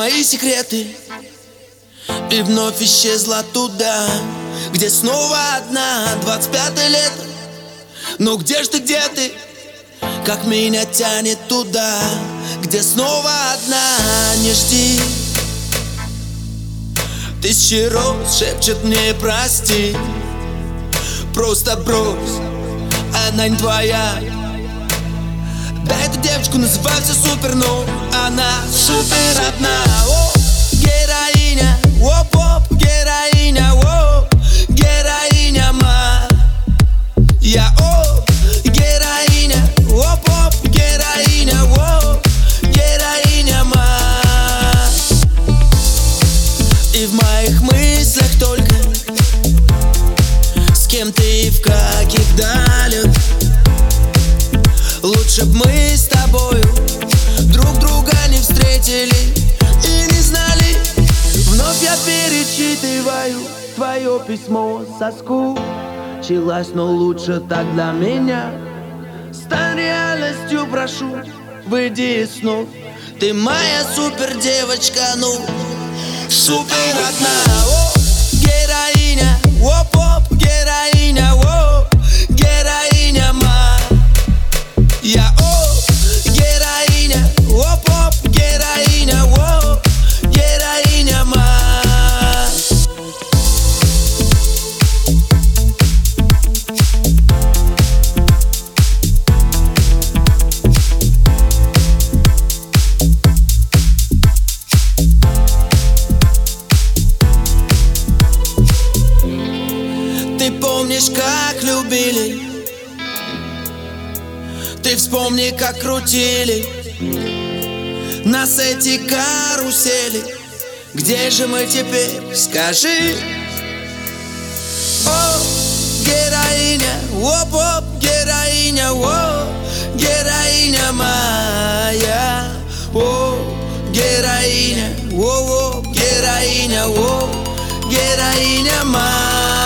мои секреты. И вновь исчезла туда, где снова одна 25 лето Ну где ж ты, где ты? Как меня тянет туда, где снова одна? Не жди. Тысячи роз шепчет мне прости. Просто брось, она не твоя. Да эту девочку называют все супер, но она супер одна. О, Героиня, оп-оп, героиня, о, героиня моя О, героиня, оп-оп, героиня, о, героиня моя И в моих мыслях только С кем ты и в каких далях Лучше б мы встретили И не знали. Вновь я перечитываю Твое письмо соскучилась Но лучше так для меня. Стань реальностью, прошу Выйди из снов. Ты моя супер девочка, ну Супер одна. О, Героиня, оп-оп, героиня, о, Где же мы теперь, скажи? О, героиня, оп-оп, героиня, о, героиня моя. О, героиня, о, о, героиня, о, героиня моя